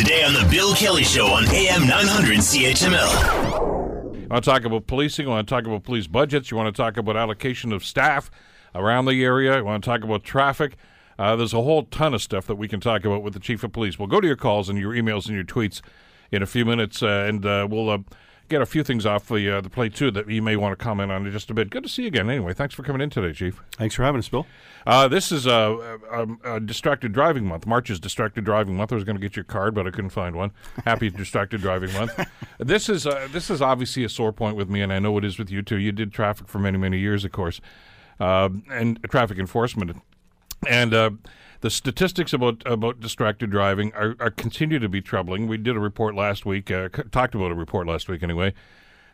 Today on The Bill Kelly Show on AM 900 CHML. I want to talk about policing. I want to talk about police budgets. You want to talk about allocation of staff around the area. You want to talk about traffic. Uh, there's a whole ton of stuff that we can talk about with the chief of police. We'll go to your calls and your emails and your tweets in a few minutes, uh, and uh, we'll uh, get a few things off the, uh, the plate too that you may want to comment on in just a bit. Good to see you again. Anyway, thanks for coming in today, Chief. Thanks for having us, Bill. Uh, this is a, a, a distracted driving month. March is distracted driving month. I was going to get your card, but I couldn't find one. Happy distracted driving month. This is uh, this is obviously a sore point with me, and I know it is with you too. You did traffic for many many years, of course, uh, and traffic enforcement, and. Uh, the statistics about about distracted driving are, are continue to be troubling. We did a report last week, uh, talked about a report last week anyway,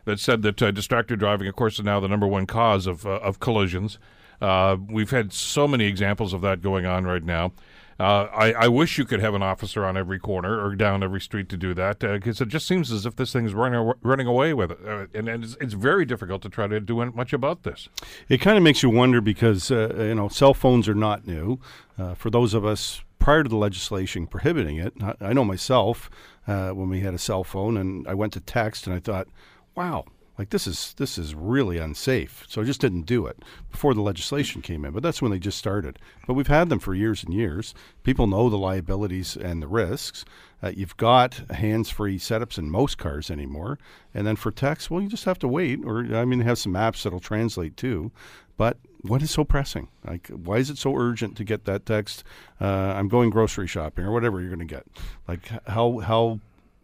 that said that uh, distracted driving, of course, is now the number one cause of uh, of collisions. Uh, we've had so many examples of that going on right now. Uh, I, I wish you could have an officer on every corner or down every street to do that because it just seems as if this thing's running running away with it, uh, and, and it's, it's very difficult to try to do much about this. It kind of makes you wonder because uh, you know cell phones are not new. Uh, for those of us prior to the legislation prohibiting it, I, I know myself uh, when we had a cell phone and I went to text and I thought, wow. Like this is this is really unsafe, so I just didn't do it before the legislation came in. But that's when they just started. But we've had them for years and years. People know the liabilities and the risks. Uh, you've got hands-free setups in most cars anymore, and then for text, well, you just have to wait. Or I mean, they have some apps that'll translate too. But what is so pressing? Like, why is it so urgent to get that text? Uh, I'm going grocery shopping or whatever you're going to get. Like, how how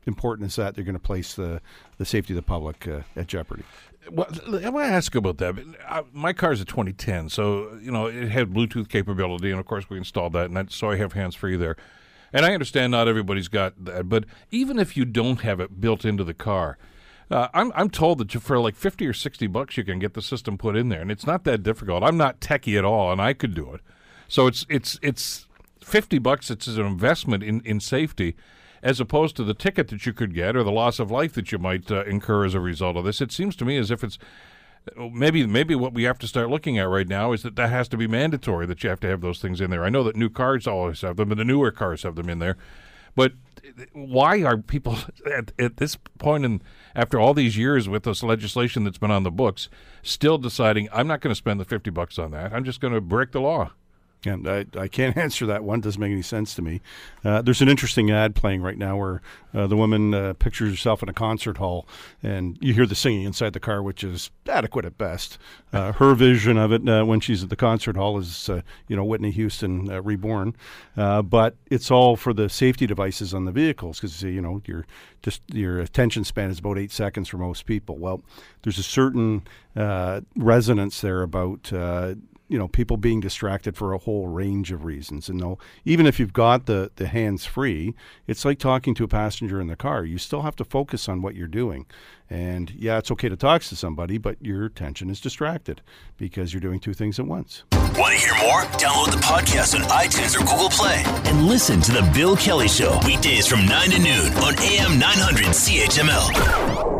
important is that they're going to place the the safety of the public uh, at jeopardy? Well, I want to ask about that. My car's a 2010, so you know it had Bluetooth capability, and of course we installed that, and that, so I have hands free there. And I understand not everybody's got that, but even if you don't have it built into the car, uh, I'm I'm told that for like 50 or 60 bucks you can get the system put in there, and it's not that difficult. I'm not techie at all, and I could do it. So it's it's it's 50 bucks. It's an investment in in safety as opposed to the ticket that you could get or the loss of life that you might uh, incur as a result of this. It seems to me as if it's maybe maybe what we have to start looking at right now is that that has to be mandatory that you have to have those things in there. I know that new cars always have them, and the newer cars have them in there, but why are people at, at this point in after all these years with this legislation that's been on the books still deciding I'm not going to spend the 50 bucks on that. I'm just going to break the law. And I, I can't answer that one. It Doesn't make any sense to me. Uh, there's an interesting ad playing right now where uh, the woman uh, pictures herself in a concert hall, and you hear the singing inside the car, which is adequate at best. Uh, her vision of it uh, when she's at the concert hall is, uh, you know, Whitney Houston reborn. but it's all for the safety devices on the vehicles because you know your just your attention span is about eight seconds for most people. Well, there's a certain resonance there about you know people being distracted for a whole range of reasons. And no even if you've got the the hands free it's like talking to a passenger in the car. You still have to focus on what you're doing. And yeah it's okay to talk to somebody but your attention is distracted because you're doing two things at once. Want to hear more? Download the podcast on iTunes or Google Play. And listen to The Bill Kelly Show weekdays from 9 to noon on AM 900 CHML.